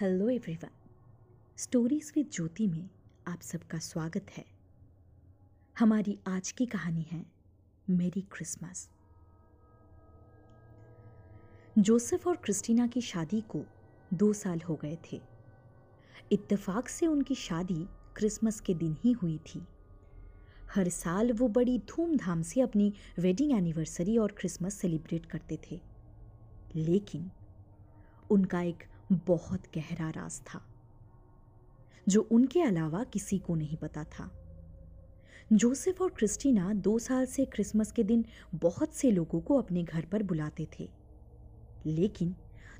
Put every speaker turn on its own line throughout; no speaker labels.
Hello everyone. Stories with Jyoti में आप सबका स्वागत है। हमारी आज की कहानी है मेरी क्रिसमस। जोसेफ और क्रिस्टीना की शादी को दो साल हो गए थे। इत्तेफाक से उनकी शादी क्रिसमस के दिन ही हुई थी। हर साल वो बड़ी धूमधाम से अपनी वेडिंग एनिवर्सरी और क्रिसमस सेलिब्रेट करते थे। लेकिन उनका एक बहुत गहरा राज था, जो उनके अलावा किसी को नहीं पता था। जोसेफ और क्रिस्टीना दो साल से क्रिसमस के दिन बहुत से लोगों को अपने घर पर बुलाते थे। लेकिन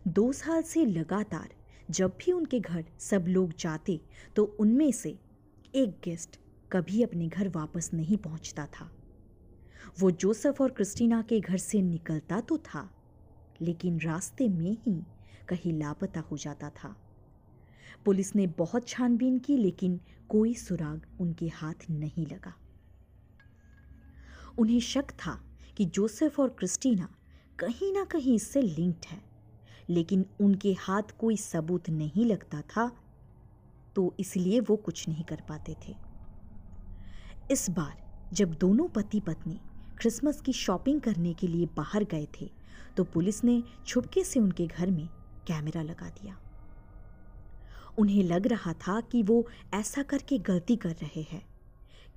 दो साल से लगातार जब भी उनके घर सब लोग जाते तो उनमें से एक गेस्ट कभी अपने घर वापस नहीं पहुँचता था। वो जोसेफ और क्रिस्टीना के घर से निकलता तो था, लेकिन रास्ते में ही कहीं लापता हो जाता था। पुलिस ने बहुत छानबीन की, लेकिन कोई सुराग उनके हाथ नहीं लगा। उन्हें शक था कि जोसेफ और क्रिस्टीना कहीं ना कहीं इससे लिंक्ड है, लेकिन उनके हाथ कोई सबूत नहीं लगता था तो इसलिए वो कुछ नहीं कर पाते थे। इस बार जब दोनों पति पत्नी क्रिसमस की शॉपिंग करने के लिए बाहर गए थे तो पुलिस ने छुपके से उनके घर में कैमरा लगा दिया। उन्हें लग रहा था कि वो ऐसा करके गलती कर रहे हैं,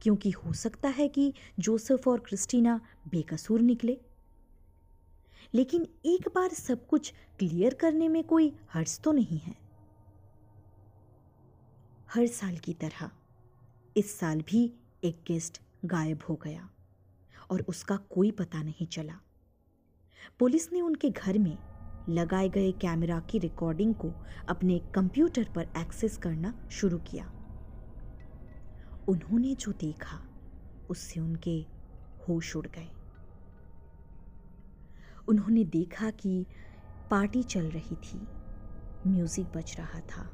क्योंकि हो सकता है कि जोसेफ और क्रिस्टीना बेकसूर निकले। लेकिन एक बार सब कुछ क्लियर करने में कोई हर्ज तो नहीं है। हर साल की तरह, इस साल भी एक गेस्ट गायब हो गया और उसका कोई पता नहीं चला। पुलिस ने उनके घर में लगाए गए कैमरा की रिकॉर्डिंग को अपने कंप्यूटर पर एक्सेस करना शुरू किया। उन्होंने जो देखा, उससे उनके होश उड़ गए। उन्होंने देखा कि पार्टी चल रही थी म्यूज़िक बज रहा था।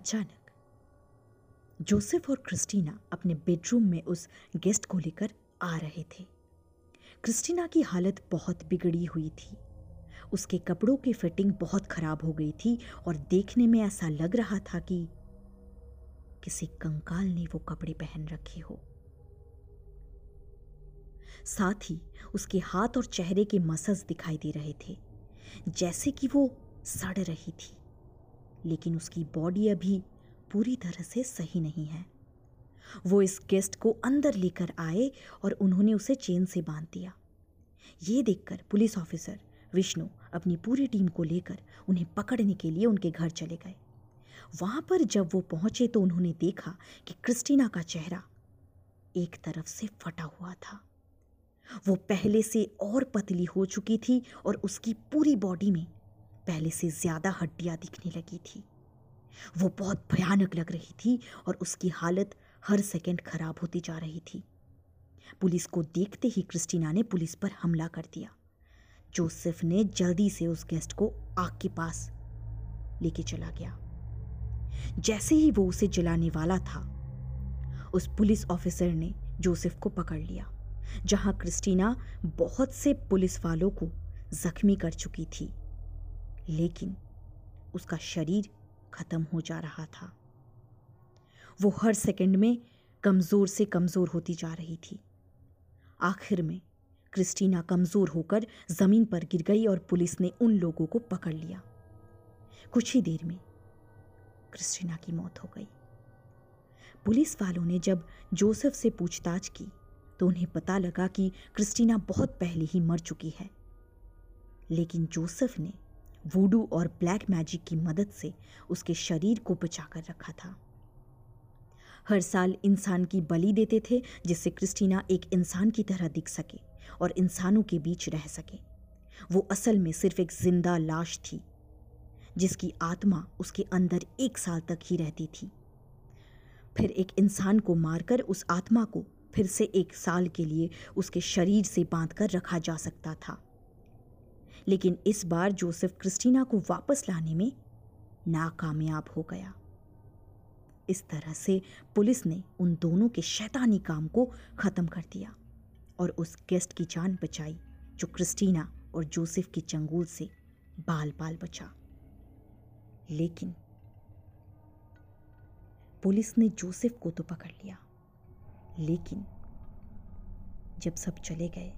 अचानक, जोसेफ और क्रिस्टीना अपने बेडरूम में उस गेस्ट को लेकर आ रहे थे। क्रिस्टीना की हालत बहुत बिगड़ी हुई थी। उसके कपड़ों की फिटिंग बहुत खराब हो गई थी और देखने में ऐसा लग रहा था कि किसी कंकाल ने वो कपड़े पहन रखे हो। साथ ही उसके हाथ और चेहरे के मसल्स दिखाई दे रहे थे, जैसे कि वो सड़ रही थी। लेकिन उसकी बॉडी अभी पूरी तरह से सही नहीं है। वो इस गेस्ट को अंदर लेकर आए और उन्होंने उसे चेन से बाँध दिया। ये देखकर पुलिस ऑफिसर विष्णु अपनी पूरी टीम को लेकर उन्हें पकड़ने के लिए उनके घर चले गए। वहाँ पर जब वो पहुँचे तो उन्होंने देखा कि क्रिस्टीना का चेहरा एक तरफ़ से फटा हुआ था। वो पहले से और पतली हो चुकी थी और उसकी पूरी बॉडी में पहले से ज़्यादा हड्डियाँ दिखने लगी थी। वो बहुत भयानक लग रही थी और उसकी हालत हर सेकंड खराब होती जा रही थी। पुलिस को देखते ही क्रिस्टीना ने पुलिस पर हमला कर दिया। जोसेफ ने जल्दी से उस गेस्ट को आग के पास लेके चला गया। जैसे ही वो उसे जलाने वाला था, उस पुलिस ऑफिसर ने जोसेफ को पकड़ लिया, जहाँ क्रिस्टीना बहुत से पुलिस वालों को जख्मी कर चुकी थी। लेकिन उसका शरीर खत्म हो जा रहा था। वो हर सेकंड में कमज़ोर से कमज़ोर होती जा रही थी। आखिर में क्रिस्टीना कमज़ोर होकर ज़मीन पर गिर गई और पुलिस ने उन लोगों को पकड़ लिया। कुछ ही देर में क्रिस्टीना की मौत हो गई। पुलिस वालों ने जब जोसेफ से पूछताछ की तो उन्हें पता लगा कि क्रिस्टीना बहुत पहले ही मर चुकी है। लेकिन जोसेफ ने वूडू और ब्लैक मैजिक की मदद से उसके शरीर को बचा कर रखा था। हर साल इंसान की बलि देते थे, जिससे क्रिस्टीना एक इंसान की तरह दिख सके और इंसानों के बीच रह सके। वो असल में सिर्फ़ एक ज़िंदा लाश थी, जिसकी आत्मा उसके अंदर एक साल तक ही रहती थी। फिर एक इंसान को मारकर उस आत्मा को फिर से एक साल के लिए उसके शरीर से बांधकर रखा जा सकता था। लेकिन इस बार जोसेफ क्रिस्टीना को वापस लाने में नाकामयाब हो गया। इस तरह से पुलिस ने उन दोनों के शैतानी काम को ख़त्म कर दिया और उस गेस्ट की जान बचाई, जो क्रिस्टीना और जोसेफ की चंगुल से बाल बाल बचा। लेकिन पुलिस ने जोसेफ को तो पकड़ लिया, लेकिन जब सब चले गए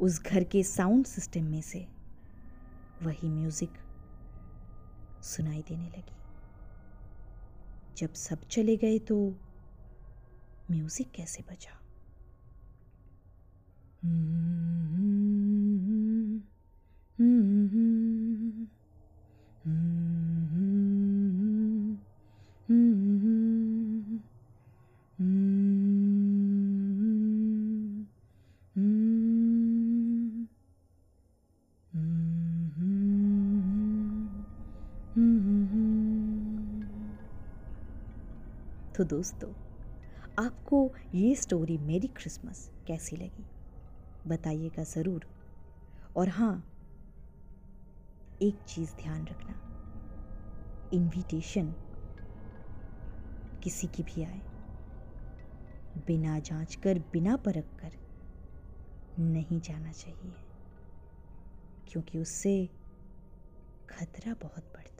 उस घर के साउंड सिस्टम में से वही म्यूज़िक सुनाई देने लगी। जब सब चले गए तो म्यूज़िक कैसे बजा? तो दोस्तों, आपको ये स्टोरी मेरी क्रिसमस कैसी लगी? बताइएगा ज़रूर। और हाँ एक चीज़ ध्यान रखना। इनविटेशन किसी की भी आए। बिना जाँच कर, बिना परख कर नहीं जाना चाहिए। क्योंकि उससे खतरा बहुत बढ़ता